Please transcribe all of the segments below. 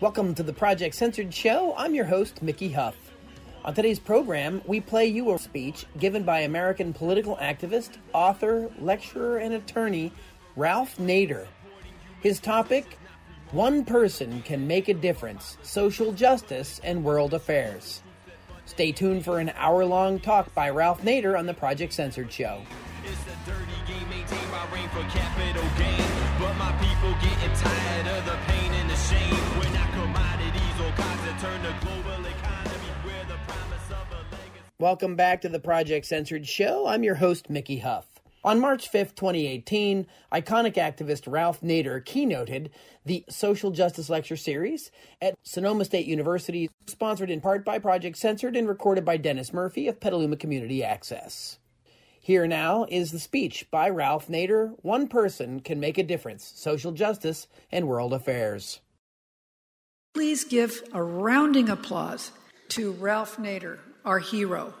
Welcome to the Project Censored Show. I'm your host, Mickey Huff. On today's program, we play you a speech given by American political activist, author, lecturer, and attorney Ralph Nader. His topic One Person Can Make a Difference Social Justice and World Affairs. Stay tuned for an hour long talk by Ralph Nader on the Project Censored Show. It's a dirty game maintained by rain for capital gain. But my people getting tired of the pain and the shame. Welcome back to the Project Censored Show. I'm your host, Mickey Huff. On March 5th, 2018, iconic activist Ralph Nader keynoted the Social Justice Lecture Series at Sonoma State University, sponsored in part by Project Censored and recorded by Dennis Murphy of Petaluma Community Access. Here now is the speech by Ralph Nader One Person Can Make a Difference Social Justice and World Affairs. Please give a rounding applause to Ralph Nader, our hero.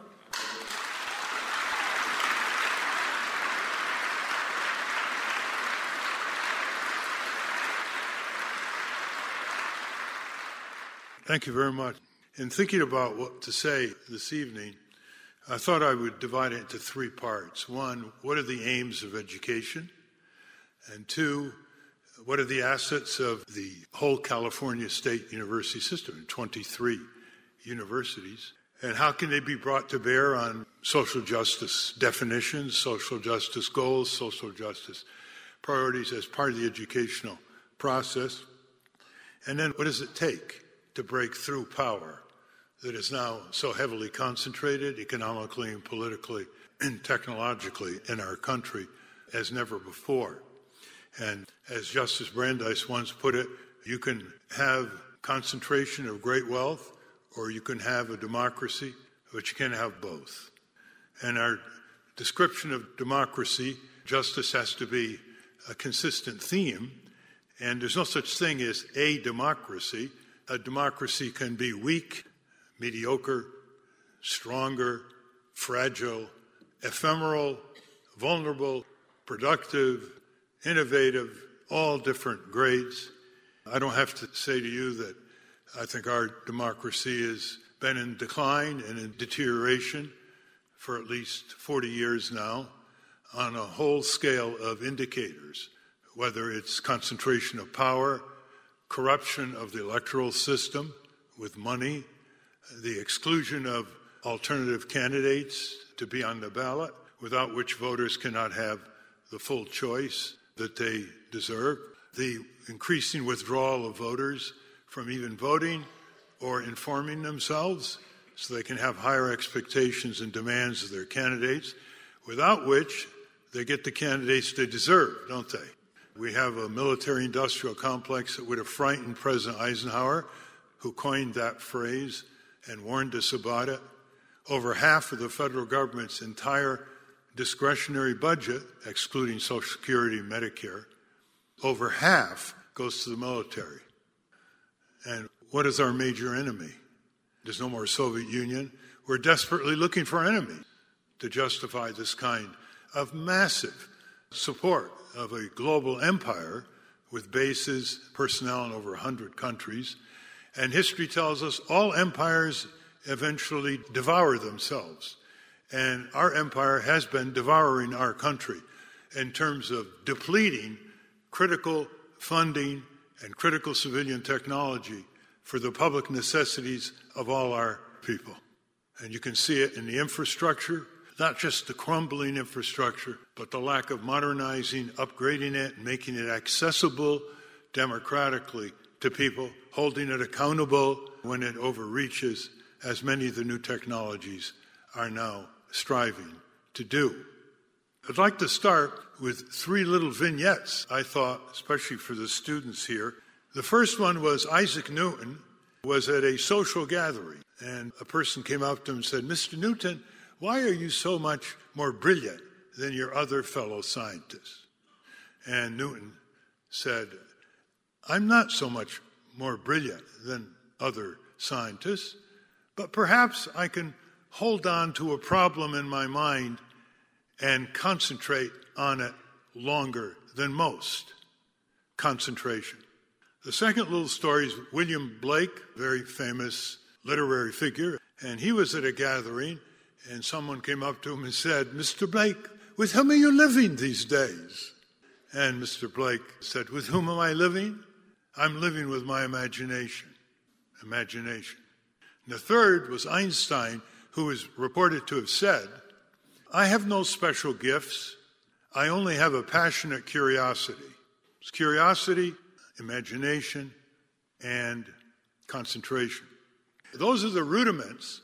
Thank you very much. In thinking about what to say this evening, I thought I would divide it into three parts. One, what are the aims of education? And two, what are the assets of the whole California State University system, 23 universities? And how can they be brought to bear on social justice definitions, social justice goals, social justice priorities as part of the educational process? And then what does it take to break through power that is now so heavily concentrated economically and politically and technologically in our country as never before? And as Justice Brandeis once put it, you can have concentration of great wealth or you can have a democracy, but you can't have both. And our description of democracy, justice has to be a consistent theme. And there's no such thing as a democracy. A democracy can be weak, mediocre, stronger, fragile, ephemeral, vulnerable, productive, innovative, all different grades. I don't have to say to you that I think our democracy has been in decline and in deterioration for at least 40 years now on a whole scale of indicators, whether it's concentration of power, corruption of the electoral system with money, the exclusion of alternative candidates to be on the ballot, without which voters cannot have the full choice that they deserve, the increasing withdrawal of voters from even voting or informing themselves so they can have higher expectations and demands of their candidates, without which they get the candidates they deserve, don't they? We have a military industrial complex that would have frightened President Eisenhower, who coined that phrase and warned us about it. Over half of the federal government's entire discretionary budget, excluding Social Security and Medicare, over half goes to the military. And what is our major enemy? There's no more Soviet Union. We're desperately looking for enemies to justify this kind of massive support of a global empire with bases, personnel in over 100 countries. And history tells us all empires eventually devour themselves. And our empire has been devouring our country in terms of depleting critical funding and critical civilian technology for the public necessities of all our people. And you can see it in the infrastructure, not just the crumbling infrastructure, but the lack of modernizing, upgrading it, making it accessible democratically to people, holding it accountable when it overreaches, as many of the new technologies are now striving to do. I'd like to start with three little vignettes, I thought, especially for the students here. The first one was Isaac Newton was at a social gathering, and a person came up to him and said, Mr. Newton, why are you so much more brilliant than your other fellow scientists? And Newton said, I'm not so much more brilliant than other scientists, but perhaps I can hold on to a problem in my mind and concentrate on it longer than most. Concentration. The second little story is William Blake, very famous literary figure, and he was at a gathering, and someone came up to him and said, Mr. Blake, with whom are you living these days? And Mr. Blake said, With whom am I living? I'm living with my imagination. Imagination. And the third was Einstein, who is reported to have said, I have no special gifts. I only have a passionate curiosity. It's curiosity, imagination, and concentration. Those are the rudiments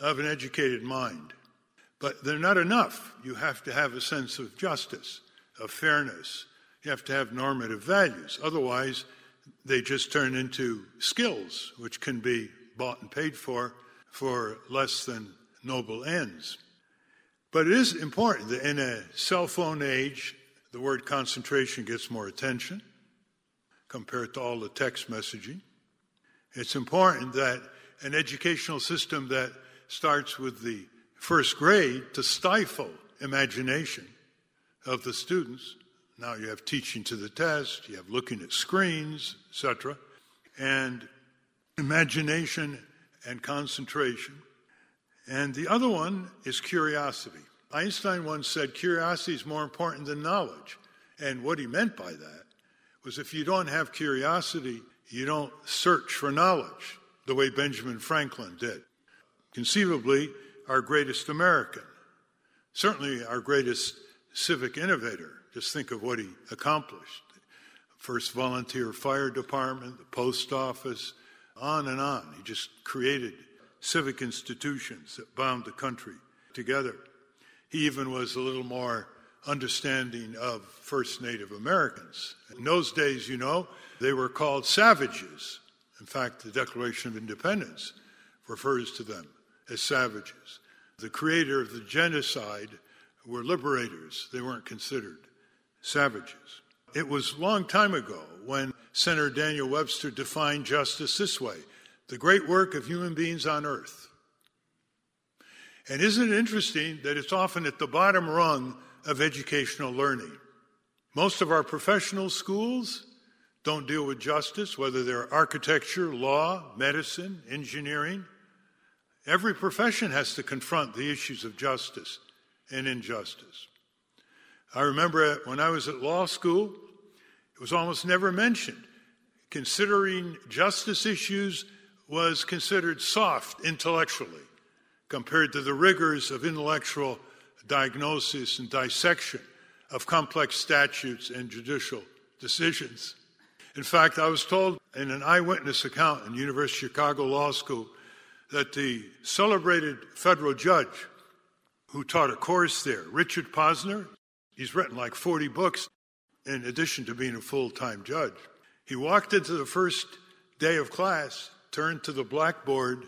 of an educated mind. But they're not enough. You have to have a sense of justice, of fairness. You have to have normative values. Otherwise, they just turn into skills, which can be bought and paid for for less than noble ends. But it is important that in a cell phone age, the word concentration gets more attention compared to all the text messaging. It's important that an educational system that starts with the first grade to stifle imagination of the students. Now you have teaching to the test, you have looking at screens, etc. And imagination and concentration. And the other one is curiosity. Einstein once said curiosity is more important than knowledge. And what he meant by that was if you don't have curiosity, you don't search for knowledge the way Benjamin Franklin did. Conceivably, our greatest American, certainly our greatest civic innovator. Just think of what he accomplished. First volunteer fire department, the post office, on and on. He just created civic institutions that bound the country together. He even was a little more understanding of first Native Americans. In those days, you know, they were called savages. In fact, the Declaration of Independence refers to them as savages. The creator of the genocide were liberators, they weren't considered savages. It was a long time ago when Senator Daniel Webster defined justice this way the great work of human beings on earth. And isn't it interesting that it's often at the bottom rung of educational learning? Most of our professional schools don't deal with justice, whether they're architecture, law, medicine, engineering. Every profession has to confront the issues of justice and injustice. I remember when I was at law school, it was almost never mentioned. Considering justice issues was considered soft intellectually compared to the rigors of intellectual diagnosis and dissection of complex statutes and judicial decisions. In fact, I was told in an eyewitness account in University of Chicago Law School that the celebrated federal judge who taught a course there, Richard Posner, he's written like 40 books in addition to being a full time judge. He walked into the first day of class, turned to the blackboard,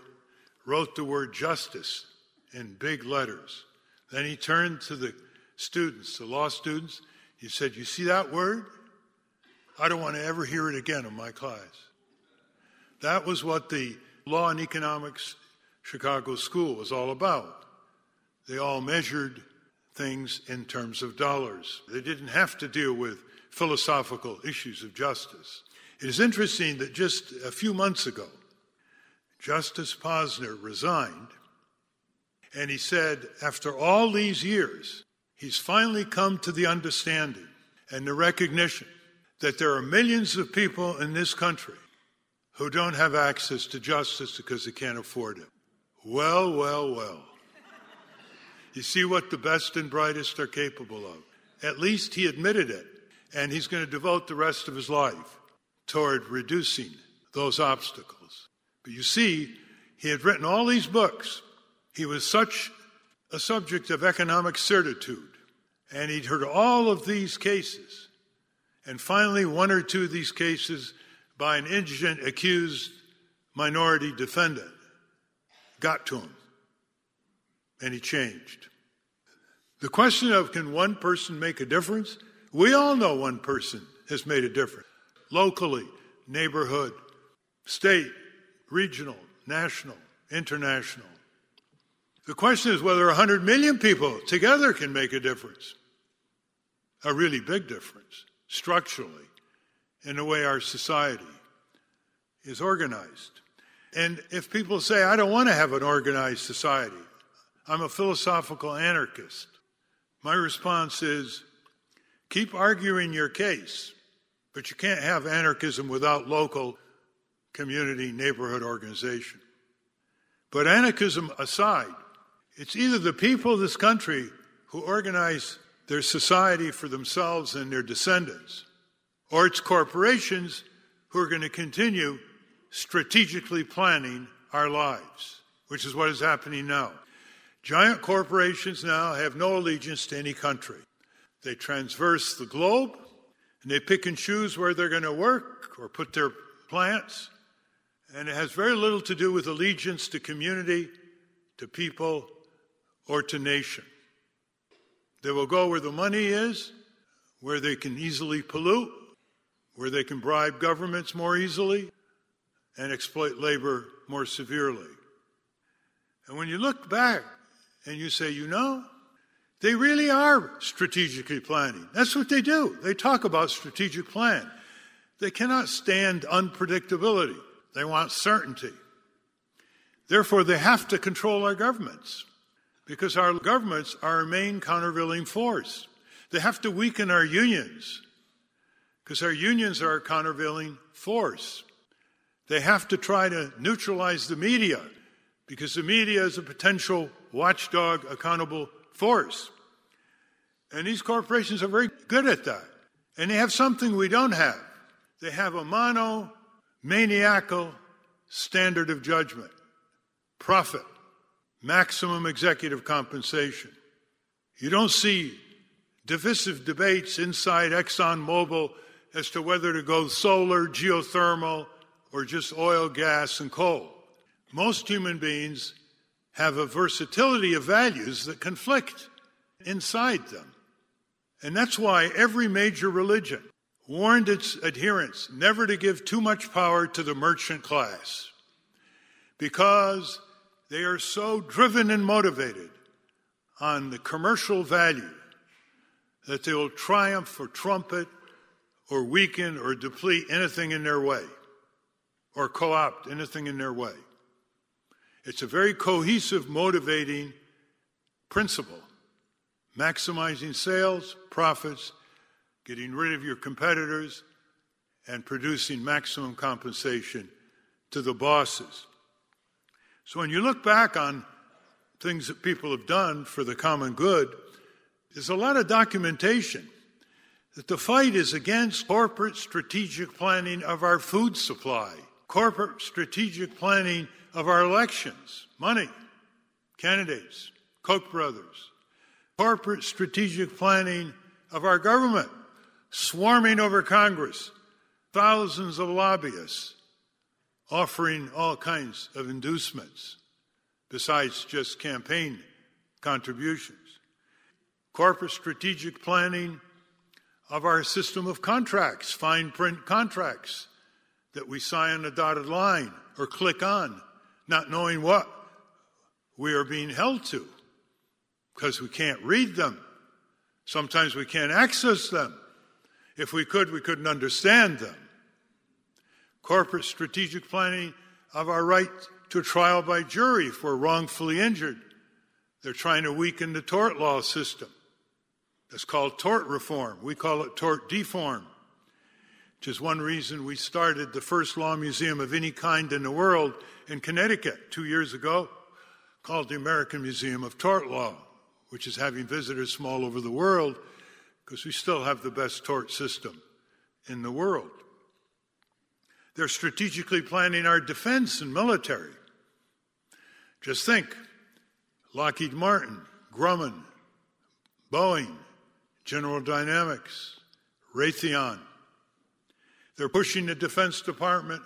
wrote the word justice in big letters. Then he turned to the students, the law students. He said, You see that word? I don't want to ever hear it again in my class. That was what the Law and Economics Chicago School was all about. They all measured things in terms of dollars. They didn't have to deal with philosophical issues of justice. It is interesting that just a few months ago, Justice Posner resigned, and he said, after all these years, he's finally come to the understanding and the recognition that there are millions of people in this country who don't have access to justice because they can't afford it. Well, well, well. You see what the best and brightest are capable of. At least he admitted it, and he's going to devote the rest of his life toward reducing those obstacles. But you see, he had written all these books. He was such a subject of economic certitude, and he'd heard all of these cases and finally, one or two of these cases by an indigent accused minority defendant got to him, and he changed. The question of can one person make a difference? We all know one person has made a difference locally, neighborhood, state, regional, national, international. The question is whether 100 million people together can make a difference, a really big difference structurally in the way our society is organized. And if people say, I don't want to have an organized society, I'm a philosophical anarchist, my response is keep arguing your case, but you can't have anarchism without local community neighborhood organization. But anarchism aside, it's either the people of this country who organize their society for themselves and their descendants, or it's corporations who are going to continue strategically planning our lives, which is what is happening now. Giant corporations now have no allegiance to any country. They transverse the globe and they pick and choose where they're going to work or put their plants. And it has very little to do with allegiance to community, to people, or to nation. They will go where the money is, where they can easily pollute, where they can bribe governments more easily, and exploit labor more severely. And when you look back and you say, you know, they really are strategically planning. That's what they do. They talk about strategic plan. They cannot stand unpredictability. They want certainty. Therefore, they have to control our governments because our governments are our main countervailing force. They have to weaken our unions because our unions are a countervailing force. They have to try to neutralize the media because the media is a potential watchdog accountable force. And these corporations are very good at that. And they have something we don't have. They have a monomaniacal standard of judgment profit, maximum executive compensation. You don't see divisive debates inside ExxonMobil as to whether to go solar, geothermal, or just oil, gas, and coal. Most human beings have a versatility of values that conflict inside them. And that's why every major religion warned its adherents never to give too much power to the merchant class because they are so driven and motivated on the commercial value that they will triumph or trumpet or weaken or deplete anything in their way or co opt anything in their way. It's a very cohesive, motivating principle. Maximizing sales, profits, getting rid of your competitors, and producing maximum compensation to the bosses. So when you look back on things that people have done for the common good, there's a lot of documentation that the fight is against corporate strategic planning of our food supply, corporate strategic planning of our elections, money, candidates, Koch brothers, corporate strategic planning of our government, swarming over Congress, thousands of lobbyists offering all kinds of inducements besides just campaign contributions. Corporate strategic planning of our system of contracts, fine print contracts that we sign a dotted line or click on, not knowing what we are being held to because we can't read them. Sometimes we can't access them. If we could, we couldn't understand them. Corporate strategic planning of our right to trial by jury if we're wrongfully injured. They're trying to weaken the tort law system. That's called tort reform. We call it tort deform, which is one reason we started the first law museum of any kind in the world in Connecticut two years ago, called the American Museum of Tort Law, which is having visitors from all over the world because we still have the best tort system in the world. They're strategically planning our defense and military. Just think Lockheed Martin, Grumman, Boeing, General Dynamics, Raytheon. They're pushing the Defense Department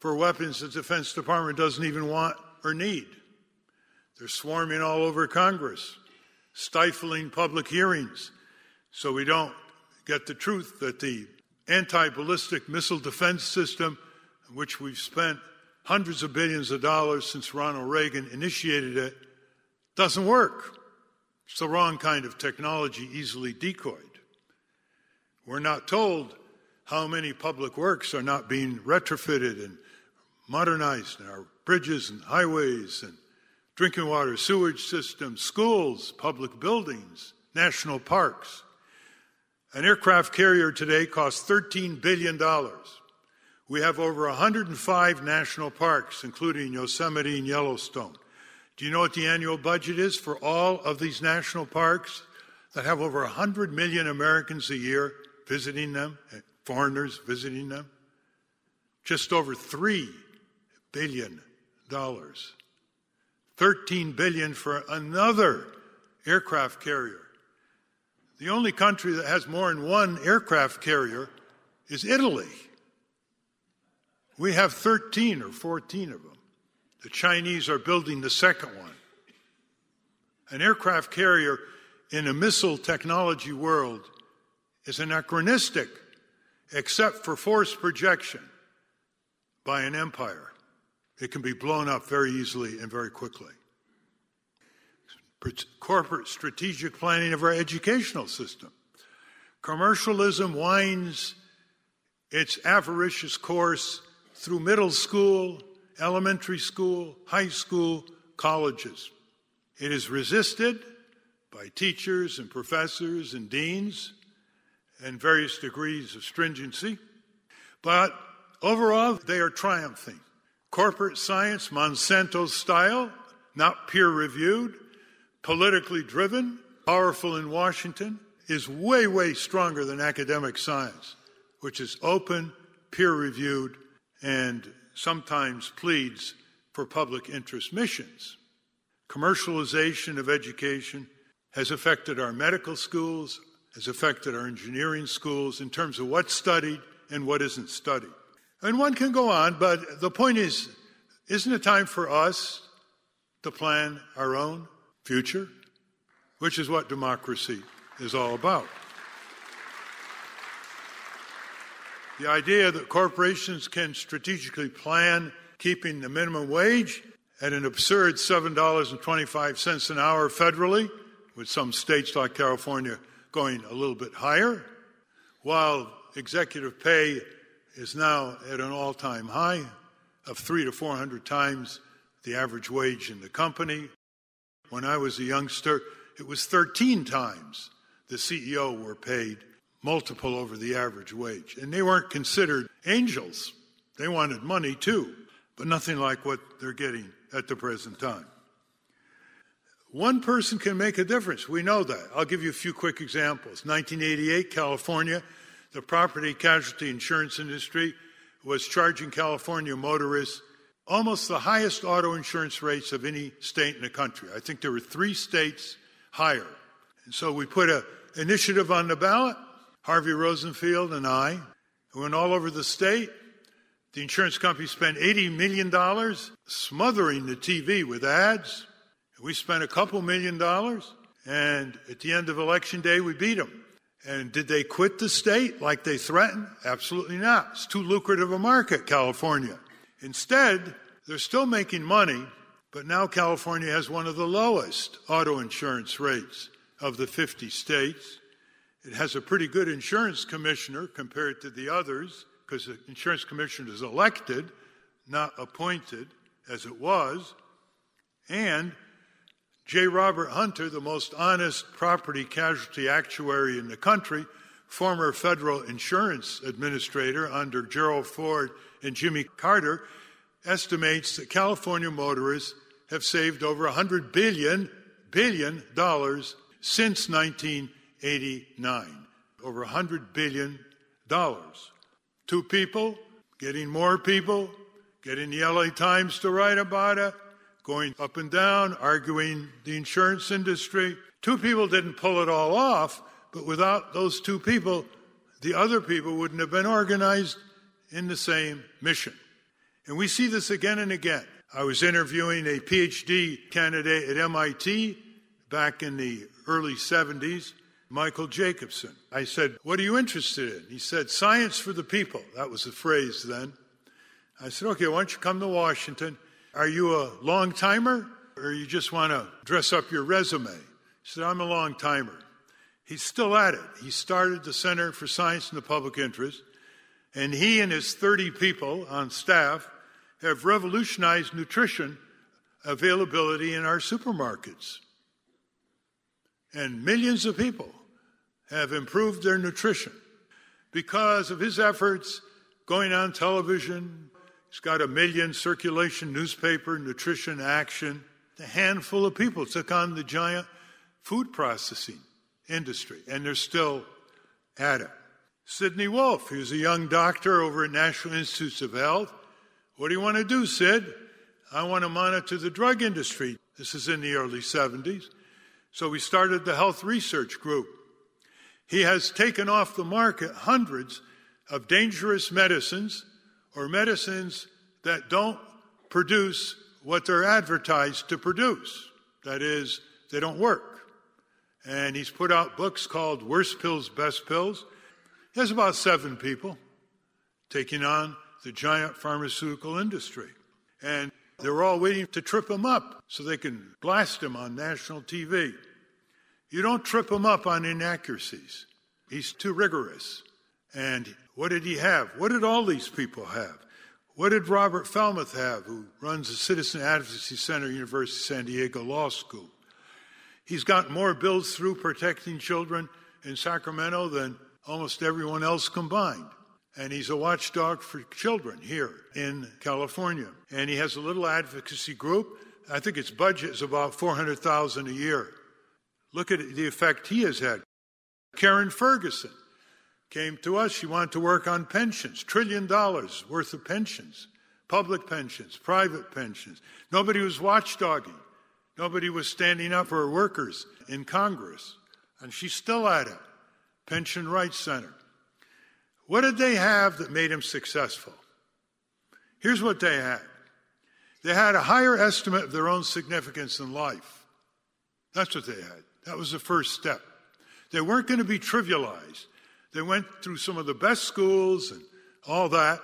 for weapons the Defense Department doesn't even want or need. They're swarming all over Congress, stifling public hearings so we don't get the truth that the anti ballistic missile defense system, which we've spent hundreds of billions of dollars since Ronald Reagan initiated it, doesn't work. It's the wrong kind of technology, easily decoyed. We're not told how many public works are not being retrofitted and modernized our bridges and highways and drinking water, sewage systems, schools, public buildings, national parks. An aircraft carrier today costs $13 billion. We have over 105 national parks, including Yosemite and Yellowstone. Do you know what the annual budget is for all of these national parks that have over 100 million Americans a year visiting them, eh, foreigners visiting them? Just over $3 billion. 13 billion for another aircraft carrier. The only country that has more than one aircraft carrier is Italy. We have 13 or 14 of them. The Chinese are building the second one. An aircraft carrier in a missile technology world is anachronistic except for force projection by an empire. It can be blown up very easily and very quickly. Corporate strategic planning of our educational system. Commercialism winds its avaricious course through middle school, elementary school, high school, colleges. It is resisted by teachers and professors and deans and various degrees of stringency, but overall they are triumphing. Corporate science, Monsanto style, not peer reviewed, politically driven, powerful in Washington, is way, way stronger than academic science, which is open, peer reviewed, and sometimes pleads for public interest missions. Commercialization of education has affected our medical schools, has affected our engineering schools in terms of what's studied and what isn't studied. And one can go on, but the point is isn't it time for us to plan our own future? Which is what democracy is all about. The idea that corporations can strategically plan keeping the minimum wage at an absurd $7.25 an hour federally, with some states like California going a little bit higher, while executive pay is now at an all time high of three to 400 times the average wage in the company. When I was a youngster, it was 13 times the CEO were paid multiple over the average wage. And they weren't considered angels. They wanted money too, but nothing like what they're getting at the present time. One person can make a difference. We know that. I'll give you a few quick examples. 1988, California, the property casualty insurance industry was charging California motorists almost the highest auto insurance rates of any state in the country. I think there were three states higher. And so we put an initiative on the ballot Harvey Rosenfield and I went all over the state. The insurance company spent $80 million smothering the TV with ads. We spent a couple million dollars, and at the end of election day, we beat them. And did they quit the state like they threatened? Absolutely not. It's too lucrative a market, California. Instead, they're still making money, but now California has one of the lowest auto insurance rates of the 50 states. It has a pretty good insurance commissioner compared to the others because the insurance commissioner is elected, not appointed as it was. And J. Robert Hunter, the most honest property casualty actuary in the country, former federal insurance administrator under Gerald Ford and Jimmy Carter, estimates that California motorists have saved over 100 billion billion dollars since 1989. over $100 billion. Two people, getting more people, getting the LA Times to write about it, going up and down, arguing the insurance industry. Two people didn't pull it all off, but without those two people, the other people wouldn't have been organized in the same mission. And we see this again and again. I was interviewing a PhD candidate at MIT back in the early 70s, Michael Jacobson. I said, What are you interested in? He said, Science for the people. That was the phrase then. I said, Okay, why don't you come to Washington? Are you a long timer or you just want to dress up your resume? He said, I'm a long timer. He's still at it. He started the Center for Science and the Public Interest, and he and his 30 people on staff have revolutionized nutrition availability in our supermarkets. And millions of people have improved their nutrition because of his efforts going on television. He's got a million circulation newspaper, Nutrition Action. A handful of people took on the giant food processing industry, and they're still at it. Sidney Wolfe, he was a young doctor over at National Institutes of Health. What do you want to do, Sid? I want to monitor the drug industry. This is in the early 70s. So we started the Health Research Group. He has taken off the market hundreds of dangerous medicines or medicines that don't produce what they're advertised to produce. That is, they don't work. And he's put out books called Worst Pills, Best Pills. There's about seven people taking on the giant pharmaceutical industry. And they're all waiting to trip him up so they can blast him on national TV. You don't trip him up on inaccuracies. He's too rigorous. And what did he have? What did all these people have? What did Robert Fellmeth have, who runs the Citizen Advocacy Center, University of San Diego Law School? He's got more bills through protecting children in Sacramento than almost everyone else combined and he's a watchdog for children here in California. And he has a little advocacy group. I think its budget is about 400,000 a year. Look at the effect he has had. Karen Ferguson came to us. She wanted to work on pensions, trillion dollars worth of pensions, public pensions, private pensions. Nobody was watchdogging. Nobody was standing up for workers in Congress. And she's still at it. Pension Rights Center. What did they have that made them successful? Here's what they had they had a higher estimate of their own significance in life. That's what they had. That was the first step. They weren't going to be trivialized. They went through some of the best schools and all that,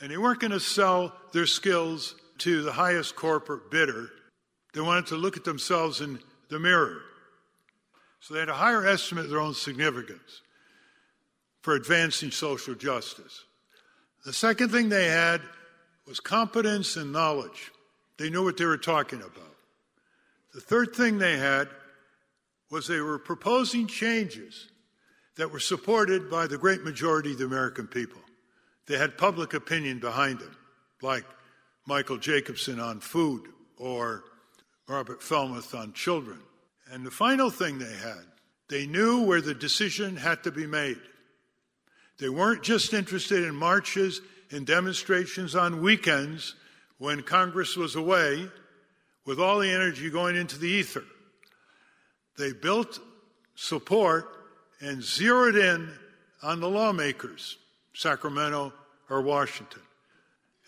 and they weren't going to sell their skills to the highest corporate bidder. They wanted to look at themselves in the mirror. So they had a higher estimate of their own significance for advancing social justice. The second thing they had was competence and knowledge. They knew what they were talking about. The third thing they had was they were proposing changes that were supported by the great majority of the American people. They had public opinion behind them, like Michael Jacobson on food or Robert Fellmeth on children. And the final thing they had, they knew where the decision had to be made. They weren't just interested in marches and demonstrations on weekends when Congress was away with all the energy going into the ether. They built support and zeroed in on the lawmakers, Sacramento or Washington.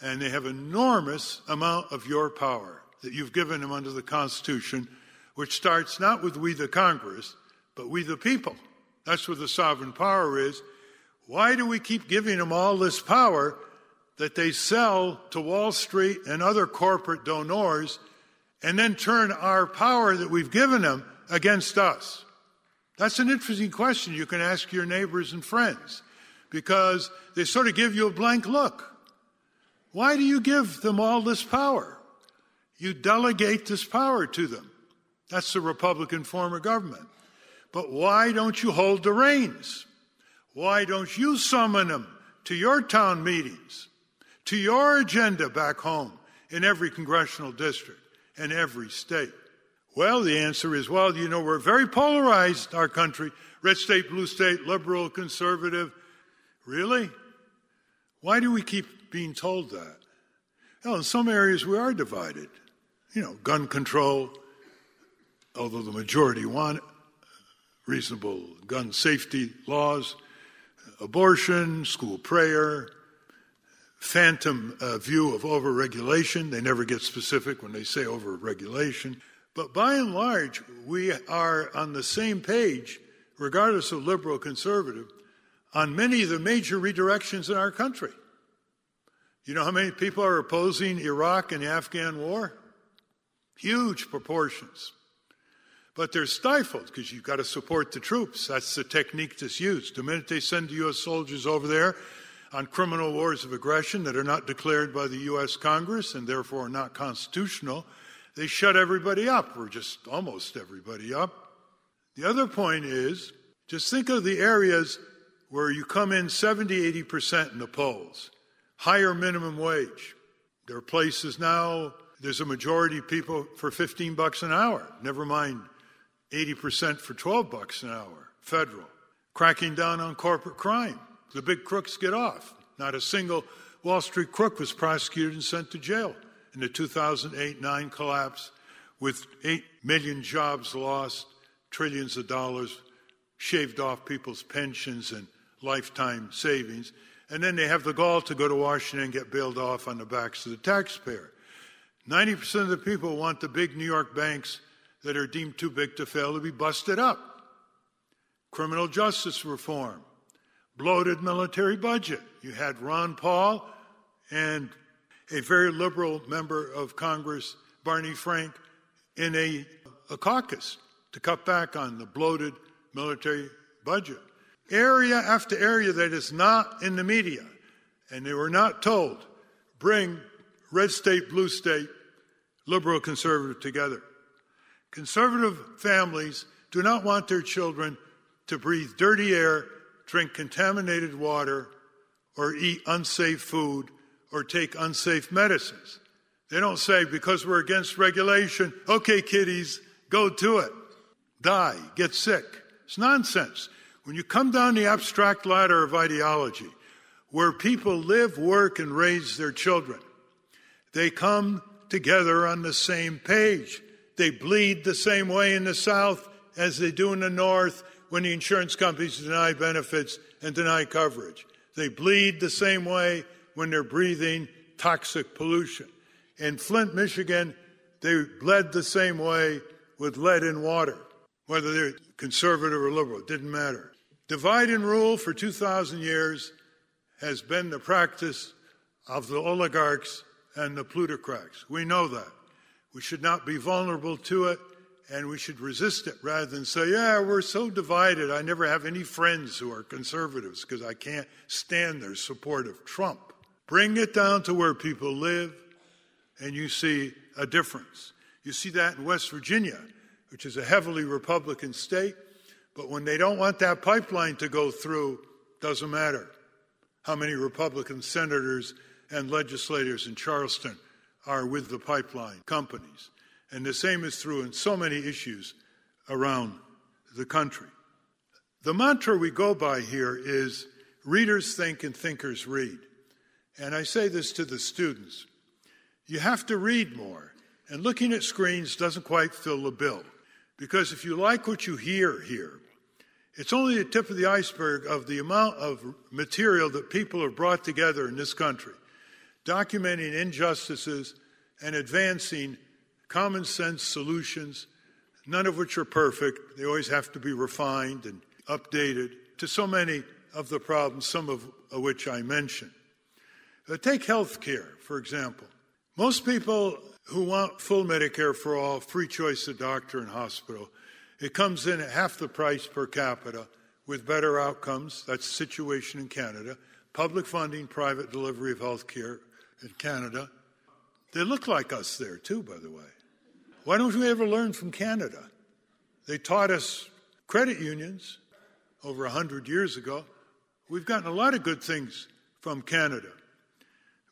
And they have enormous amount of your power that you've given them under the Constitution, which starts not with we the Congress, but we the people. That's where the sovereign power is. Why do we keep giving them all this power that they sell to Wall Street and other corporate donors and then turn our power that we've given them against us? That's an interesting question you can ask your neighbors and friends because they sort of give you a blank look. Why do you give them all this power? You delegate this power to them. That's the Republican form of government. But why don't you hold the reins? Why don't you summon them to your town meetings, to your agenda back home in every congressional district and every state? Well, the answer is well, you know, we're very polarized, our country red state, blue state, liberal, conservative. Really? Why do we keep being told that? Well, in some areas we are divided. You know, gun control, although the majority want reasonable gun safety laws abortion, school prayer, phantom uh, view of overregulation. They never get specific when they say overregulation. But by and large, we are on the same page, regardless of liberal conservative, on many of the major redirections in our country. You know how many people are opposing Iraq and the Afghan war? Huge proportions. But they're stifled because you've got to support the troops. That's the technique that's used. The minute they send the U.S. soldiers over there, on criminal wars of aggression that are not declared by the U.S. Congress and therefore not constitutional. They shut everybody up, or just almost everybody up. The other point is just think of the areas where you come in 70, 80% in the polls, higher minimum wage. There are places now, there's a majority of people for 15 bucks an hour, never mind 80% for 12 bucks an hour, federal. Cracking down on corporate crime. The big crooks get off. Not a single Wall Street crook was prosecuted and sent to jail in the 2008 9 collapse, with 8 million jobs lost, trillions of dollars shaved off people's pensions and lifetime savings. And then they have the gall to go to Washington and get bailed off on the backs of the taxpayer. 90% of the people want the big New York banks that are deemed too big to fail to be busted up. Criminal justice reform, bloated military budget. You had Ron Paul and a very liberal member of Congress, Barney Frank, in a, a caucus to cut back on the bloated military budget. Area after area that is not in the media, and they were not told, bring red state, blue state, liberal, conservative together. Conservative families do not want their children to breathe dirty air, drink contaminated water, or eat unsafe food or take unsafe medicines. They don't say, because we're against regulation, okay, kiddies, go to it. Die, get sick. It's nonsense. When you come down the abstract ladder of ideology, where people live, work, and raise their children, they come together on the same page. They bleed the same way in the South as they do in the North when the insurance companies deny benefits and deny coverage. They bleed the same way when they're breathing toxic pollution. In Flint, Michigan, they bled the same way with lead in water, whether they're conservative or liberal, it didn't matter. Divide and rule for 2,000 years has been the practice of the oligarchs and the plutocrats. We know that. We should not be vulnerable to it and we should resist it rather than say, yeah, we're so divided. I never have any friends who are conservatives because I can't stand their support of Trump. Bring it down to where people live, and you see a difference. You see that in West Virginia, which is a heavily Republican state, but when they don't want that pipeline to go through, doesn't matter how many Republican senators and legislators in Charleston are with the pipeline companies. And the same is true in so many issues around the country. The mantra we go by here is readers think and thinkers read. And I say this to the students you have to read more. And looking at screens doesn't quite fill the bill. Because if you like what you hear here, it's only the tip of the iceberg of the amount of material that people have brought together in this country, documenting injustices and advancing common sense solutions, none of which are perfect. They always have to be refined and updated to so many of the problems, some of, which I mentioned. Uh, take health care, for example. Most people who want full Medicare for all, free choice of doctor and hospital, it comes in at half the price per capita with better outcomes. That's the situation in Canada. Public funding, private delivery of health care in Canada. They look like us there, too, by the way. Why don't we ever learn from Canada? They taught us credit unions over 100 years ago. We've gotten a lot of good things from Canada.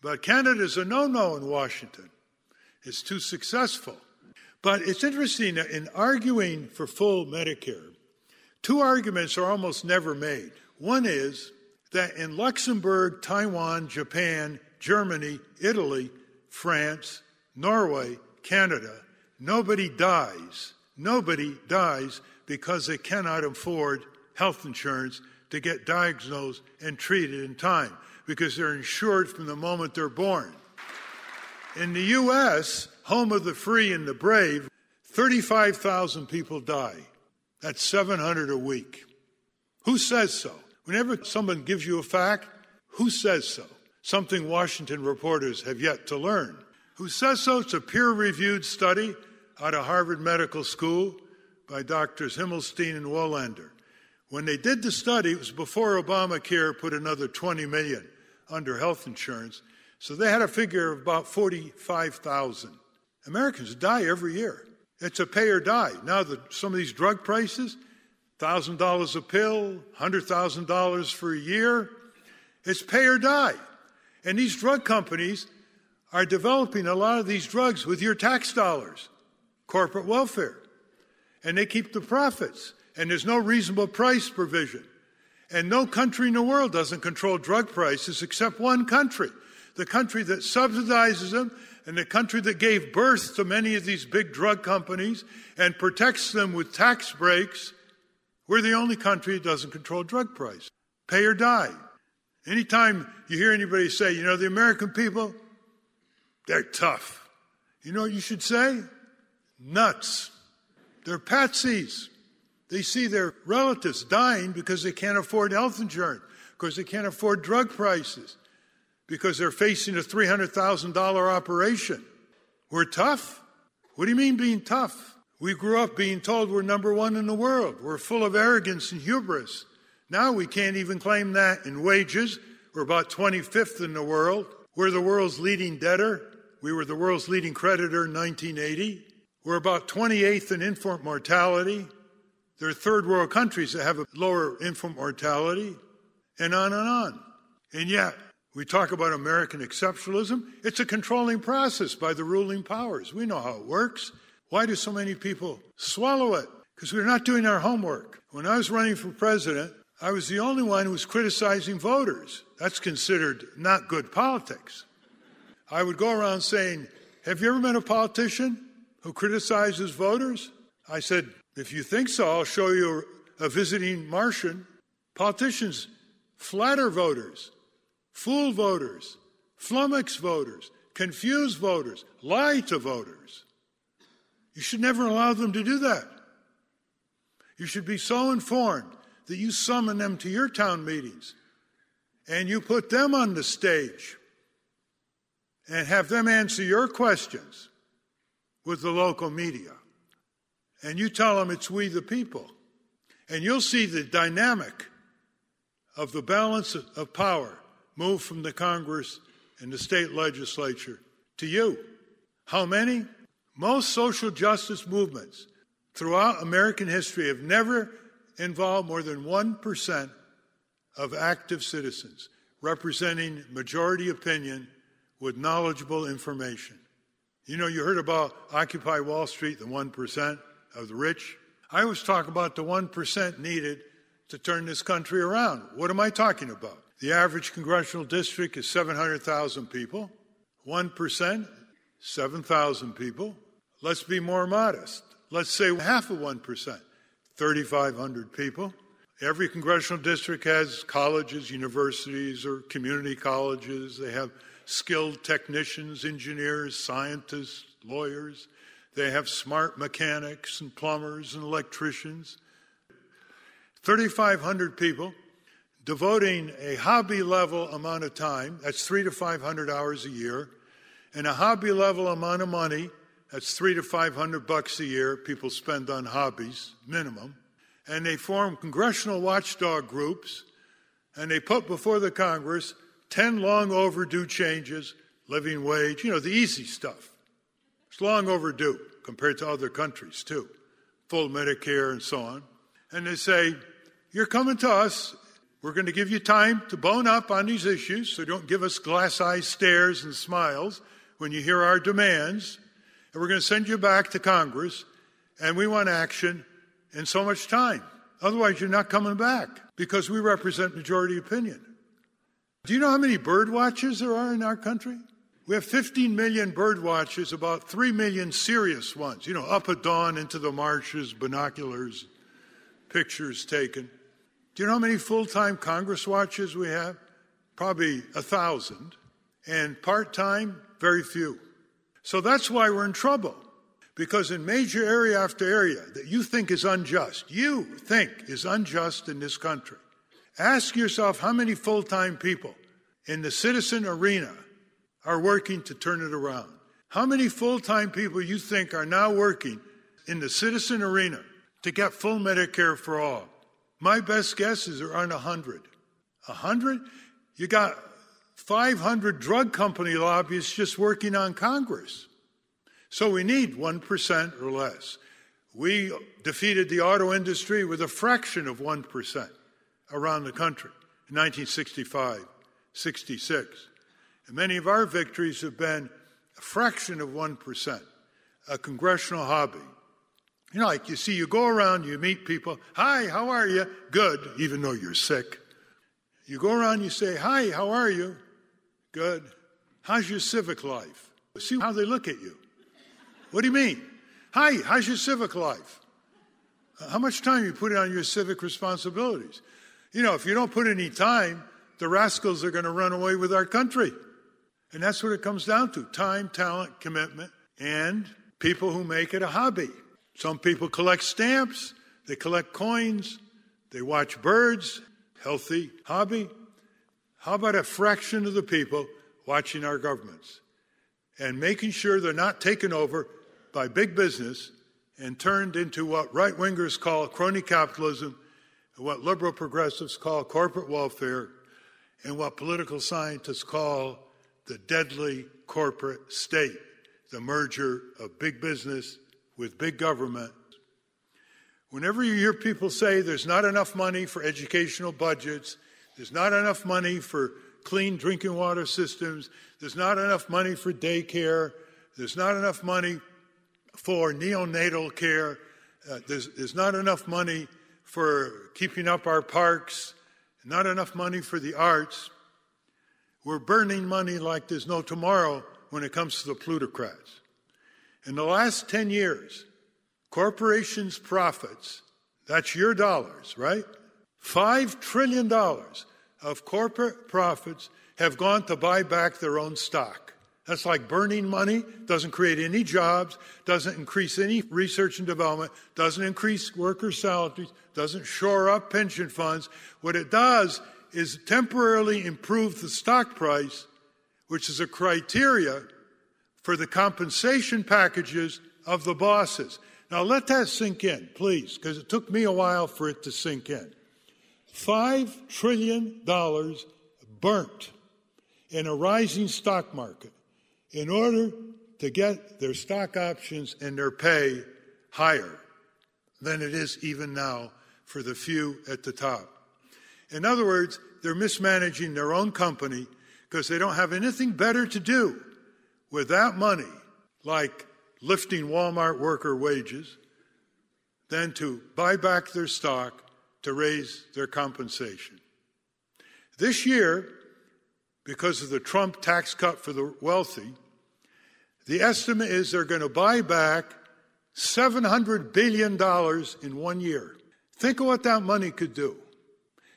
But Canada is a no no in Washington. It's too successful. But it's interesting that in arguing for full Medicare, two arguments are almost never made. One is that in Luxembourg, Taiwan, Japan, Germany, Italy, France, Norway, Canada, Nobody dies. Nobody dies because they cannot afford health insurance to get diagnosed and treated in time because they're insured from the moment they're born. In the U.S., home of the free and the brave, 35,000 people die. That's 700 a week. Who says so? Whenever someone gives you a fact, who says so? Something Washington reporters have yet to learn. Who says so? It's a peer reviewed study out of Harvard Medical School by Doctors Himmelstein and Woolhandler. When they did the study, it was before Obamacare put another 20 million under health insurance. So they had a figure of about 45,000. Americans die every year. It's a pay or die. Now, some of these drug prices, $1,000 a pill, $100,000 for a year, it's pay or die. And these drug companies are developing a lot of these drugs with your tax dollars, corporate welfare. And they keep the profits. And there's no reasonable price provision. And no country in the world doesn't control drug prices except one country the country that subsidizes them and the country that gave birth to many of these big drug companies and protects them with tax breaks. We're the only country that doesn't control drug price. Pay or die. Anytime you hear anybody say, you know, the American people, they're tough. You know what you should say? Nuts. They're patsies. They see their relatives dying because they can't afford health insurance, because they can't afford drug prices, because they're facing a $300,000 operation. We're tough? What do you mean being tough? We grew up being told we're number one in the world. We're full of arrogance and hubris. Now we can't even claim that in wages. We're about 25th in the world. We're the world's leading debtor. We were the world's leading creditor in 1980. We're about 28th in infant mortality. There are third world countries that have a lower infant mortality, and on and on. And yet, we talk about American exceptionalism. It's a controlling process by the ruling powers. We know how it works. Why do so many people swallow it? Because we're not doing our homework. When I was running for president, I was the only one who was criticizing voters. That's considered not good politics. I would go around saying, Have you ever met a politician who criticizes voters? I said, If you think so, I'll show you a visiting Martian. Politicians flatter voters fool voters, flummox voters, confuse voters, lie to voters. You should never allow them to do that. You should be so informed that you summon them to your town meetings and you put them on the stage and have them answer your questions with the local media. And you tell them it's we the people. And you'll see the dynamic of the balance of power move from the Congress and the state legislature to you. How many? Most social justice movements throughout American history have never involved more than 1% of active citizens representing majority opinion with knowledgeable information. You know, you heard about Occupy Wall Street, the 1% of the rich. I always talk about the 1% needed to turn this country around. What am I talking about? The average congressional district is 700,000 people. 1%, 7,000 people. Let's be more modest. Let's say half of 1%, 3,500 people. Every congressional district has colleges, universities, or community colleges. They have skilled technicians, engineers, scientists, lawyers. They have smart mechanics and plumbers and electricians. 3,500 people devoting a hobby level amount of time, that's three to 500 hours a year, and a hobby level amount of money, that's three to 500 bucks a year people spend on hobbies, minimum. And they form congressional watchdog groups, and they put before the Congress 10 long overdue changes, living wage, you know, the easy stuff. It's long overdue compared to other countries, too. Full Medicare and so on. And they say, You're coming to us we're going to give you time to bone up on these issues, so don't give us glass eyed stares and smiles when you hear our demands. And we're going to send you back to Congress, and we want action in so much time. Otherwise, you're not coming back because we represent majority opinion. Do you know how many bird watchers there are in our country? We have 15 million bird watchers, about 3 million serious ones, you know, up at dawn into the marshes, binoculars, pictures taken. Do you know how many full time Congress watchers we have? Probably a thousand. And part time, very few. So that's why we're in trouble. Because in major area after area that you think is unjust, you think is unjust in this country, ask yourself how many full time people in the citizen arena are working to turn it around. How many full time people you think are now working in the citizen arena to get full Medicare for all? My best guess is around 100. 100? You got 500 drug company lobbyists just working on Congress. So we need 1% or less. We defeated the auto industry with a fraction of 1% around the country in 1965, 66. And many of our victories have been a fraction of 1%, a congressional hobby. You know, like you see, you go around, you meet people. Hi, how are you? Good, even though you're sick. You go around, you say, Hi, how are you? Good. How's your civic life? See how they look at you. What do you mean? Hi, how's your civic life? Uh, how much time you put on your civic responsibilities? You know, if you don't put any time, the rascals are going to run away with our country. And that's what it comes down to time, talent, commitment, and people who make it a hobby. Some people collect stamps, they collect coins, they watch birds, healthy hobby. How about a fraction of the people watching our governments and making sure they're not taken over by big business and turned into what right wingers call crony capitalism, and what liberal progressives call corporate welfare, and what political scientists call the deadly corporate state, the merger of big business with big government. Whenever you hear people say there's not enough money for educational budgets, there's not enough money for clean drinking water systems, there's not enough money for daycare, there's not enough money for neonatal care, uh, there's, there's not enough money for keeping up our parks, not enough money for the arts. We're burning money like there's no tomorrow when it comes to the plutocrats. In the last 10 years, corporations' profits, that's your dollars, right? $5 trillion of corporate profits have gone to buy back their own stock. That's like burning money, doesn't create any jobs, doesn't increase any research and development, doesn't increase worker salaries, doesn't shore up pension funds. What it does is temporarily improve the stock price, which is a criteria for the compensation packages of the bosses. Now let that sink in, please, because it took me a while for it to sink in. Five trillion dollars burnt in a rising stock market in order to get their stock options and their pay higher than it is even now for the few at the top. In other words, they're mismanaging their own company because they don't have anything better to do with that money, like lifting Walmart worker wages, than to buy back their stock to raise their compensation. This year, because of the Trump tax cut for the wealthy, the estimate is they're going to buy back $700 billion in one year. Think of what that money could do.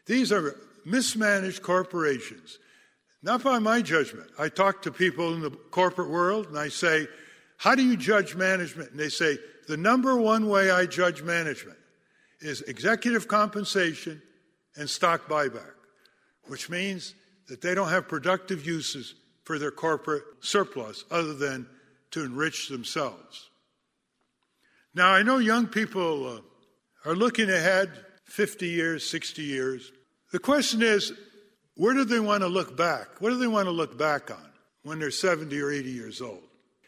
These are mismanaged corporations. Not by my judgment. I talk to people in the corporate world and I say, How do you judge management? And they say, The number one way I judge management is executive compensation and stock buyback, which means that they don't have productive uses for their corporate surplus other than to enrich themselves. Now, I know young people uh, are looking ahead 50 years, 60 years. The question is, where do they want to look back? What do they want to look back on when they're 70 or 80 years old?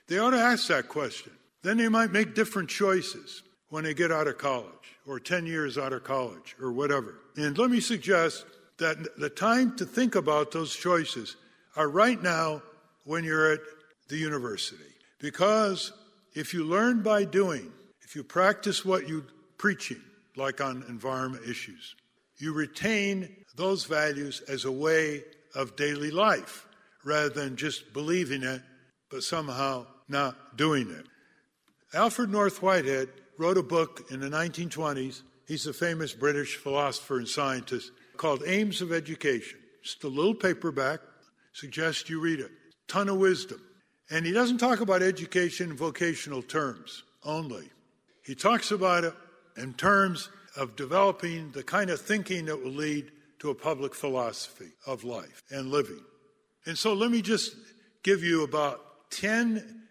They ought to ask that question. Then they might make different choices when they get out of college or 10 years out of college or whatever. And let me suggest that the time to think about those choices are right now when you're at the university. Because if you learn by doing, if you practice what you're preaching, like on environment issues, you retain those values as a way of daily life rather than just believing it, but somehow not doing it. Alfred North Whitehead wrote a book in the 1920s. He's a famous British philosopher and scientist called Aims of Education. Just a little paperback. Suggest you read it. Ton of wisdom. And he doesn't talk about education in vocational terms only. He talks about it in terms of developing the kind of thinking that will lead to a public philosophy of life and living. And so let me just give you about 10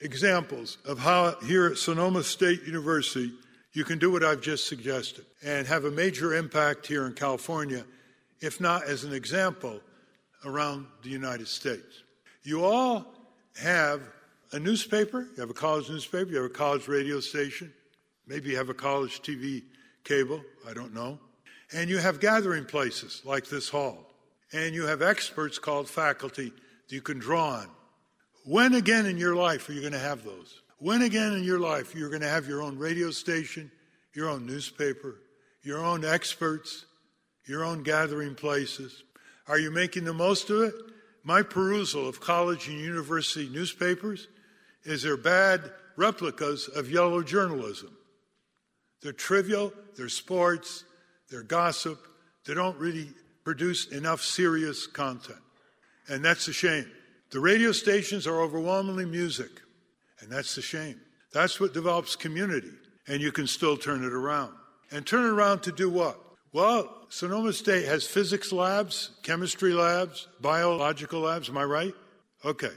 examples of how here at Sonoma State University you can do what I've just suggested and have a major impact here in California, if not as an example around the United States. You all have a newspaper, you have a college newspaper, you have a college radio station, maybe you have a college TV cable, I don't know. And you have gathering places like this hall. And you have experts called faculty that you can draw on. When again in your life are you going to have those? When again in your life you're going to have your own radio station, your own newspaper, your own experts, your own gathering places? Are you making the most of it? My perusal of college and university newspapers is they're bad replicas of yellow journalism. They're trivial, they're sports, they're gossip, they don't really produce enough serious content. And that's a shame. The radio stations are overwhelmingly music, and that's a shame. That's what develops community, and you can still turn it around. And turn it around to do what? Well, Sonoma State has physics labs, chemistry labs, biological labs, am I right? Okay.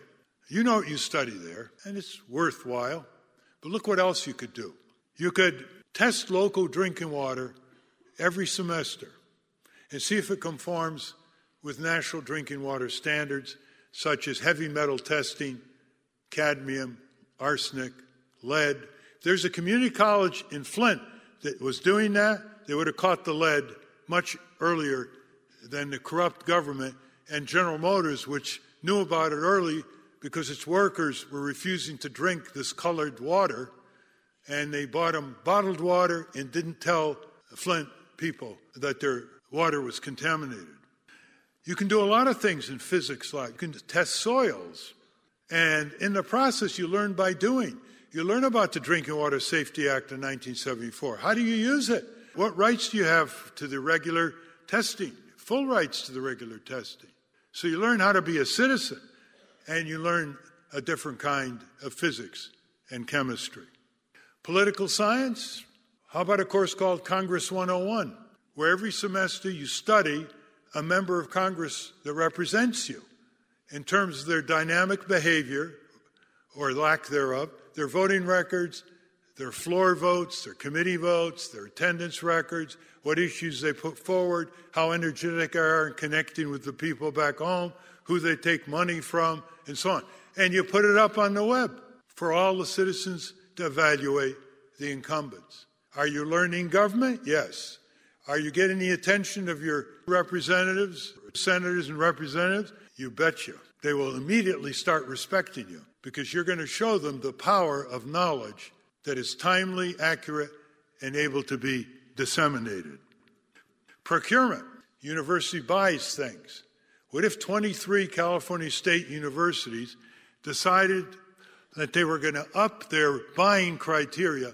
You know what you study there, and it's worthwhile. But look what else you could do. You could test local drinking water every semester and see if it conforms with national drinking water standards such as heavy metal testing, cadmium, arsenic, lead. If there's a community college in Flint that was doing that, they would have caught the lead much earlier than the corrupt government and General Motors, which knew about it early because its workers were refusing to drink this colored water, and they bought them bottled water and didn't tell Flint people that their water was contaminated. You can do a lot of things in physics, like you can test soils. And in the process, you learn by doing. You learn about the Drinking Water Safety Act of 1974. How do you use it? What rights do you have to the regular testing? Full rights to the regular testing. So you learn how to be a citizen and you learn a different kind of physics and chemistry. Political science, how about a course called Congress 101, where every semester you study a member of Congress that represents you in terms of their dynamic behavior or lack thereof, their voting records, their floor votes, their committee votes, their attendance records, what issues they put forward, how energetic they are in connecting with the people back home, who they take money from, and so on. And you put it up on the web for all the citizens to evaluate the incumbents. Are you learning government? Yes. Are you getting the attention of your representatives, senators, and representatives? You betcha. They will immediately start respecting you because you're going to show them the power of knowledge that is timely, accurate, and able to be disseminated. Procurement. University buys things. What if 23 California state universities decided that they were going to up their buying criteria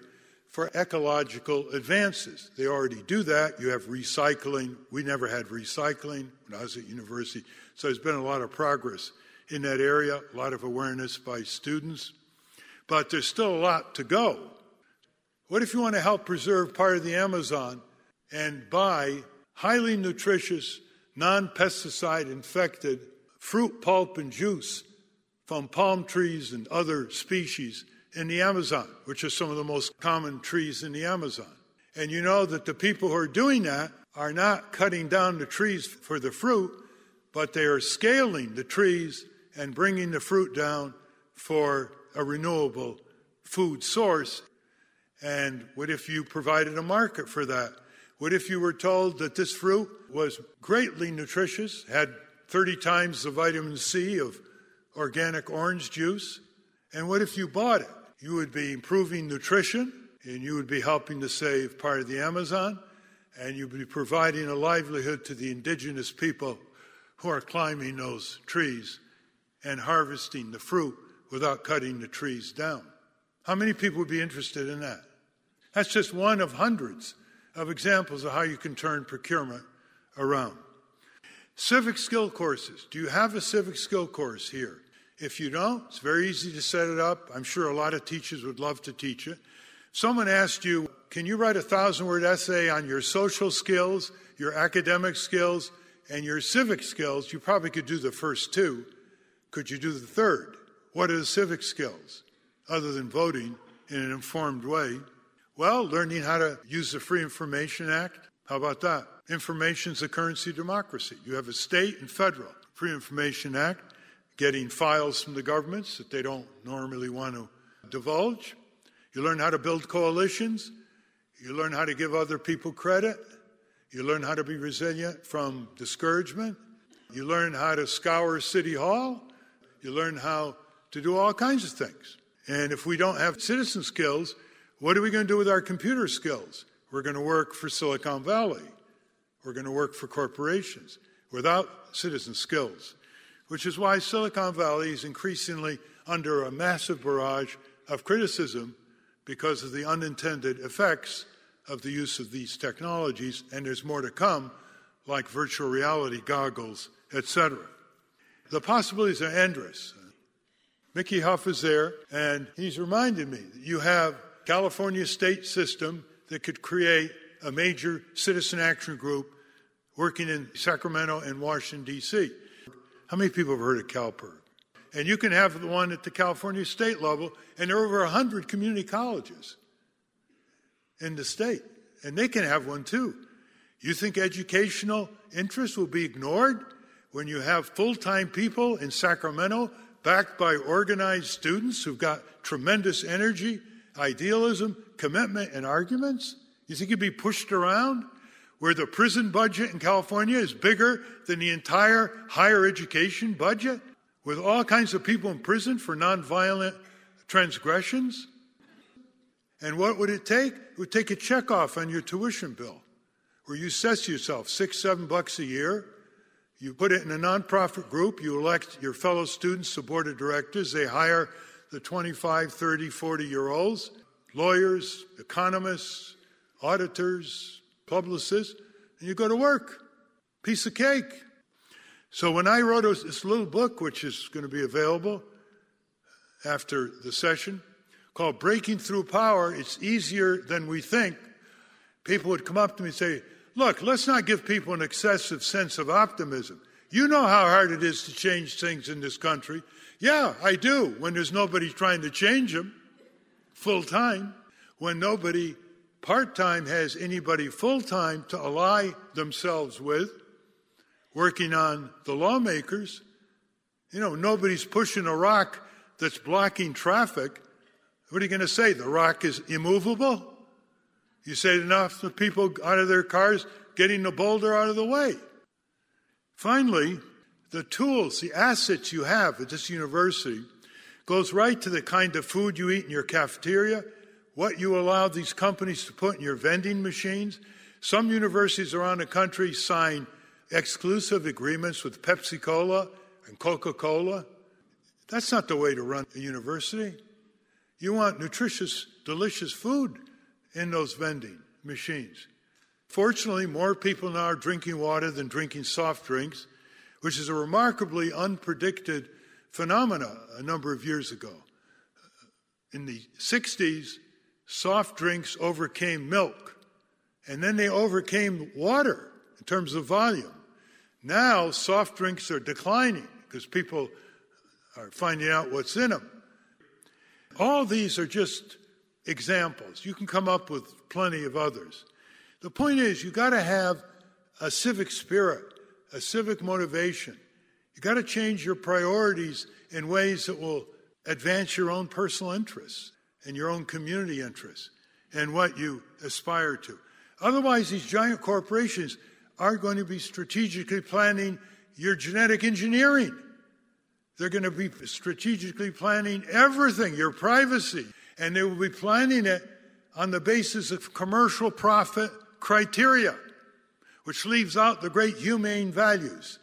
for ecological advances? They already do that. You have recycling. We never had recycling when I was at university. So there's been a lot of progress in that area, a lot of awareness by students. But there's still a lot to go. What if you want to help preserve part of the Amazon and buy highly nutritious, non pesticide infected fruit pulp and juice from palm trees and other species in the Amazon, which are some of the most common trees in the Amazon? And you know that the people who are doing that are not cutting down the trees for the fruit, but they are scaling the trees and bringing the fruit down for a renewable food source. And what if you provided a market for that? What if you were told that this fruit was greatly nutritious, had 30 times the vitamin C of organic orange juice? And what if you bought it? You would be improving nutrition and you would be helping to save part of the Amazon and you'd be providing a livelihood to the indigenous people who are climbing those trees and harvesting the fruit without cutting the trees down. How many people would be interested in that? That's just one of hundreds of examples of how you can turn procurement around. Civic skill courses. Do you have a civic skill course here? If you don't, it's very easy to set it up. I'm sure a lot of teachers would love to teach it. Someone asked you, can you write a thousand word essay on your social skills, your academic skills, and your civic skills? You probably could do the first two. Could you do the third? What are the civic skills other than voting in an informed way? Well, learning how to use the Free Information Act. How about that? Information is the currency of democracy. You have a state and federal. Free Information Act, getting files from the governments that they don't normally want to divulge. You learn how to build coalitions. You learn how to give other people credit. You learn how to be resilient from discouragement. You learn how to scour City Hall. You learn how to do all kinds of things. And if we don't have citizen skills, what are we going to do with our computer skills? We're going to work for Silicon Valley. We're going to work for corporations without citizen skills, which is why Silicon Valley is increasingly under a massive barrage of criticism because of the unintended effects of the use of these technologies, and there's more to come, like virtual reality goggles, etc. The possibilities are endless. Mickey Huff is there, and he's reminded me that you have California state system that could create a major citizen action group working in Sacramento and Washington, D.C. How many people have heard of CalPIRG? And you can have the one at the California state level, and there are over 100 community colleges in the state, and they can have one too. You think educational interests will be ignored when you have full time people in Sacramento backed by organized students who've got tremendous energy, idealism, commitment, and arguments? You think you'd be pushed around? Where the prison budget in California is bigger than the entire higher education budget, with all kinds of people in prison for nonviolent transgressions? And what would it take? It would take a check off on your tuition bill, where you assess yourself six, seven bucks a year. You put it in a nonprofit group. You elect your fellow students to board of directors. They hire the 25, 30, 40 year olds, lawyers, economists, auditors, publicists, and you go to work. Piece of cake. So when I wrote this little book, which is going to be available after the session, called Breaking Through Power, it's easier than we think. People would come up to me and say, Look, let's not give people an excessive sense of optimism. You know how hard it is to change things in this country. Yeah, I do, when there's nobody trying to change them full time, when nobody part time has anybody full time to ally themselves with, working on the lawmakers. You know, nobody's pushing a rock that's blocking traffic what are you going to say? The rock is immovable? You say enough to people out of their cars getting the boulder out of the way. Finally, the tools, the assets you have at this university goes right to the kind of food you eat in your cafeteria, what you allow these companies to put in your vending machines. Some universities around the country sign exclusive agreements with Pepsi Cola and Coca Cola. That's not the way to run a university. You want nutritious, delicious food in those vending machines. Fortunately, more people now are drinking water than drinking soft drinks, which is a remarkably unpredicted phenomena a number of years ago. In the 60s, soft drinks overcame milk, and then they overcame water in terms of volume. Now, soft drinks are declining because people are finding out what's in them. All these are just examples. You can come up with plenty of others. The point is, you got to have a civic spirit, a civic motivation. You got to change your priorities in ways that will advance your own personal interests and your own community interests and what you aspire to. Otherwise, these giant corporations are going to be strategically planning your genetic engineering. They're going to be strategically planning everything, your privacy, and they will be planning it on the basis of commercial profit criteria, which leaves out the great humane values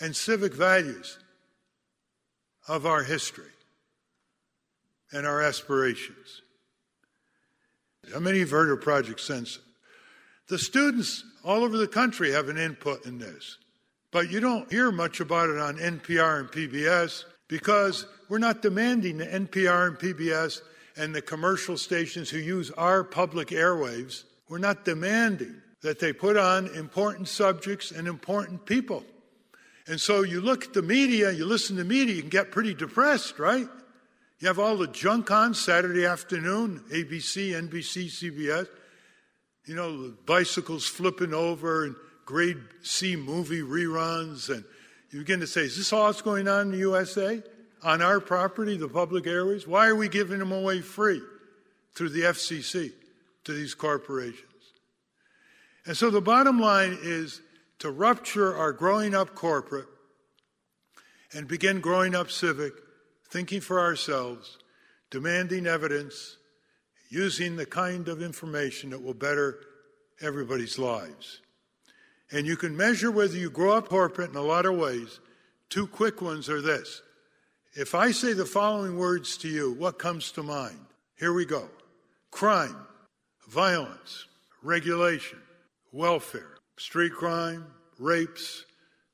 and civic values of our history and our aspirations. How many have heard of Project? The students all over the country have an input in this. But you don't hear much about it on NPR and PBS because we're not demanding the NPR and PBS and the commercial stations who use our public airwaves, we're not demanding that they put on important subjects and important people. And so you look at the media, you listen to media, you can get pretty depressed, right? You have all the junk on Saturday afternoon, ABC, NBC, CBS. You know, bicycles flipping over and grade C movie reruns, and You begin to say, is this all that's going on in the USA? On our property, the public airways? Why are we giving them away free through the FCC to these corporations? And so the bottom line is to rupture our growing up corporate and begin growing up civic, thinking for ourselves, demanding evidence, using the kind of information that will better everybody's lives. And you can measure whether you grow up corporate in a lot of ways. Two quick ones are this. If I say the following words to you, what comes to mind? Here we go crime, violence, regulation, welfare, street crime, rapes,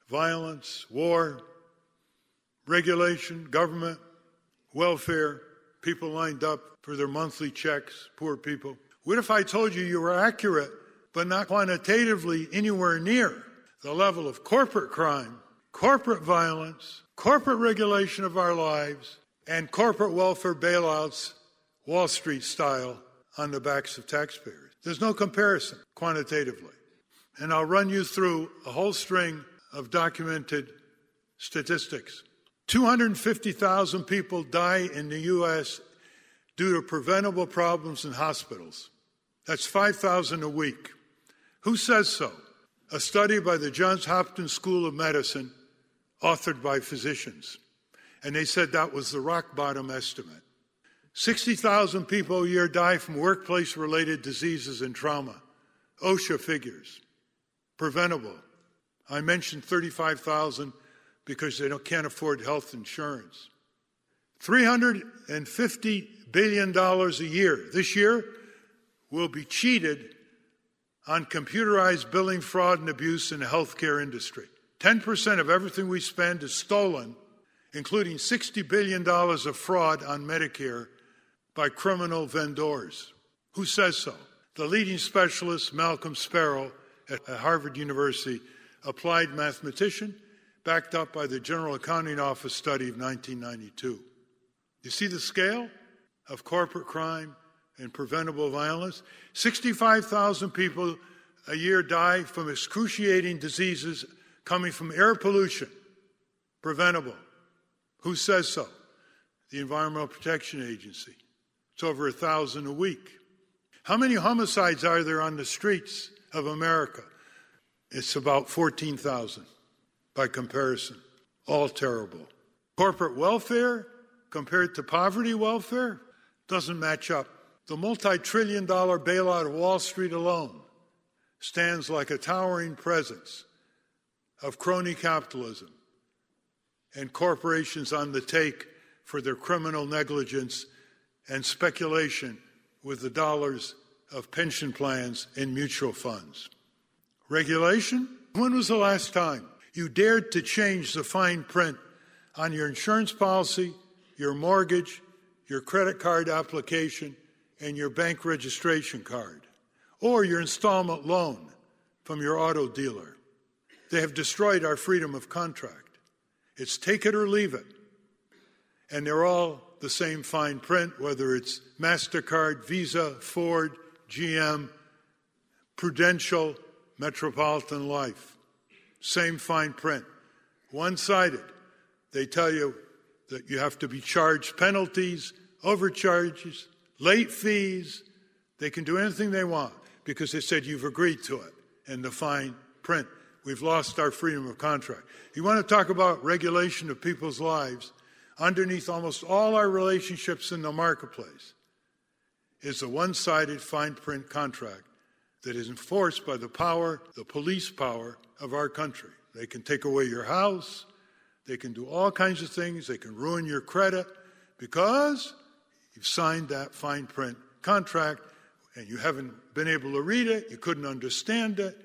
violence, war, regulation, government, welfare, people lined up for their monthly checks, poor people. What if I told you you were accurate, but not quantitatively anywhere near the level of corporate crime, corporate violence, corporate regulation of our lives, and corporate welfare bailouts, Wall Street style, on the backs of taxpayers? There's no comparison quantitatively. And I'll run you through a whole string of documented statistics. 250,000 people die in the U.S. due to preventable problems in hospitals. That's 5,000 a week. Who says so? A study by the Johns Hopkins School of Medicine, authored by physicians. And they said that was the rock bottom estimate. 60,000 people a year die from workplace related diseases and trauma. OSHA figures. Preventable. I mentioned 35,000 because they can't afford health insurance. $350 billion a year this year will be cheated on computerized billing fraud and abuse in the healthcare industry. 10% of everything we spend is stolen, including $60 billion of fraud on Medicare by criminal vendors. Who says so? The leading specialist, Malcolm Sparrow at Harvard University, applied mathematician, backed up by the General Accounting Office study of 1992. You see the scale of corporate crime and preventable violence? 65,000 people a year die from excruciating diseases coming from air pollution. Preventable. Who says so? The Environmental Protection Agency. It's over a thousand a week. How many homicides are there on the streets of America? It's about 14,000 by comparison. All terrible. Corporate welfare compared to poverty welfare doesn't match up. The multi trillion dollar bailout of Wall Street alone stands like a towering presence of crony capitalism and corporations on the take for their criminal negligence and speculation with the dollars of pension plans and mutual funds. Regulation? When was the last time you dared to change the fine print on your insurance policy, your mortgage, your credit card application, and your bank registration card, or your installment loan from your auto dealer? They have destroyed our freedom of contract. It's take it or leave it. And they're all the same fine print, whether it's MasterCard, Visa, Ford, GM, Prudential, Metropolitan Life. Same fine print. One sided. They tell you that you have to be charged penalties, overcharges, late fees. They can do anything they want because they said you've agreed to it in the fine print. We've lost our freedom of contract. You want to talk about regulation of people's lives? underneath almost all our relationships in the marketplace is a one sided fine print contract that is enforced by the power, the police power of our country. They can take away your house, they can do all kinds of things, they can ruin your credit because you've signed that fine print contract and you haven't been able to read it, you couldn't understand it.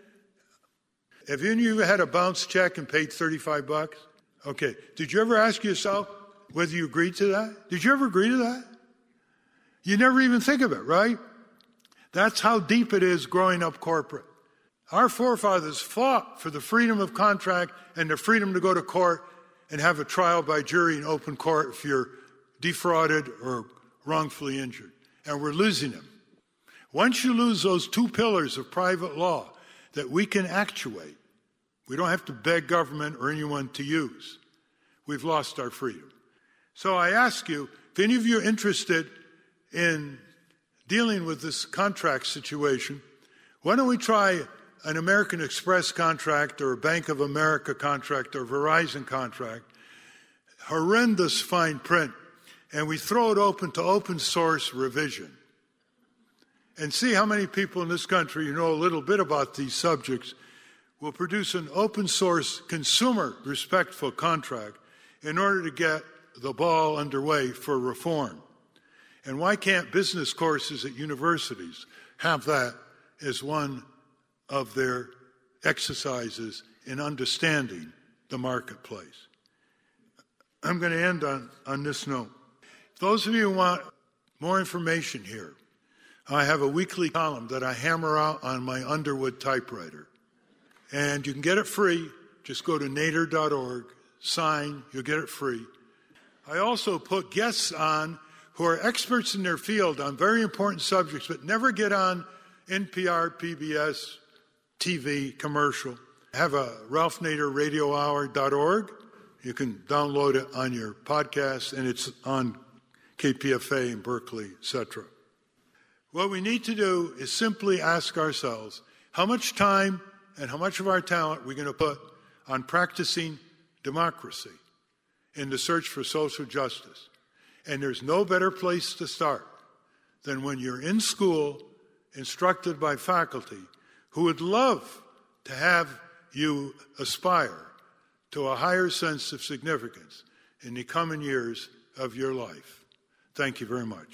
Have any of you had a bounce check and paid 35 bucks? Okay. Did you ever ask yourself, whether you agreed to that. Did you ever agree to that? You never even think of it, right? That's how deep it is growing up corporate. Our forefathers fought for the freedom of contract and the freedom to go to court and have a trial by jury in open court if you're defrauded or wrongfully injured. And we're losing them. Once you lose those two pillars of private law that we can actuate, We don't have to beg government or anyone to use. We've lost our freedom. So I ask you, if any of you are interested in dealing with this contract situation, why don't we try an American Express contract or a Bank of America contract or Verizon contract? Horrendous fine print. And we throw it open to open source revision. And see how many people in this country who know a little bit about these subjects will produce an open source consumer respectful contract in order to get the ball underway for reform. And why can't business courses at universities have that as one of their exercises in understanding the marketplace? I'm going to end on, on this note. Those of you who want more information here, I have a weekly column that I hammer out on my Underwood typewriter. And you can get it free. Just go to nader.org, sign, you'll get it free. I also put guests on who are experts in their field on very important subjects, but never get on NPR, PBS, TV, commercial. Have a Ralph Nader radiohour.org. You can download it on your podcast, and it's on KPFA in Berkeley, etc. What we need to do is simply ask ourselves how much time and how much of our talent we're going to put on practicing democracy in the search for social justice. And there's no better place to start than when you're in school, instructed by faculty who would love to have you aspire to a higher sense of significance in the coming years of your life. Thank you very much.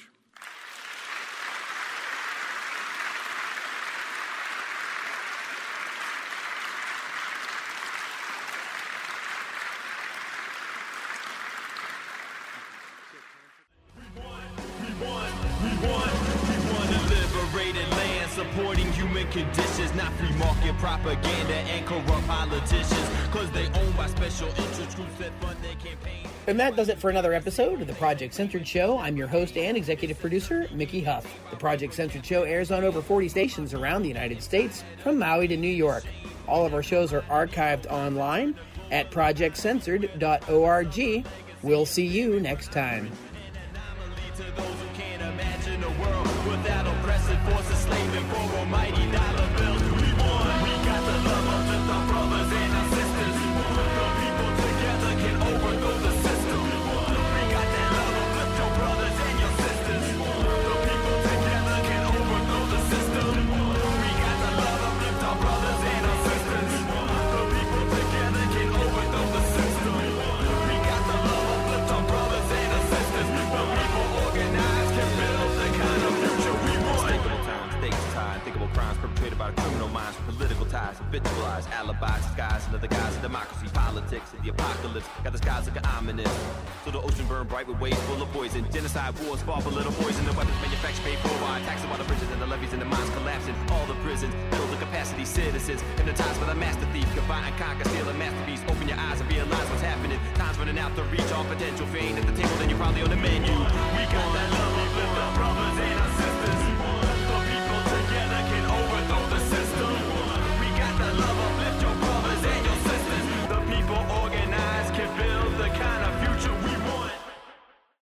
Supporting human conditions, not free market propaganda and corrupt politicians. Cause they owned by special interest groups that fund their campaigns. And that does it for another episode of the Project Censored Show. I'm your host and executive producer, Mickey Huff. The Project Censored Show airs on over 40 stations around the United States, from Maui to New York. All of our shows are archived online at projectcensored.org. We'll see you next time. alibi. Skies under the guise of democracy, politics, and the apocalypse. Got the skies looking ominous. So the ocean burn bright with waves full of poison. Genocide, wars, fought for little poison. The weapons manufactured paid for by taxes while the bridges and the levees and the mines collapsing. All the prisons build the capacity, citizens. Hypnotized by the master thief. Combine and conquer, steal a masterpiece. Open your eyes and realize what's happening. Time's running out to reach all potential. If at the table, then you're probably on the menu. We got that love, we flip brothers and sisters.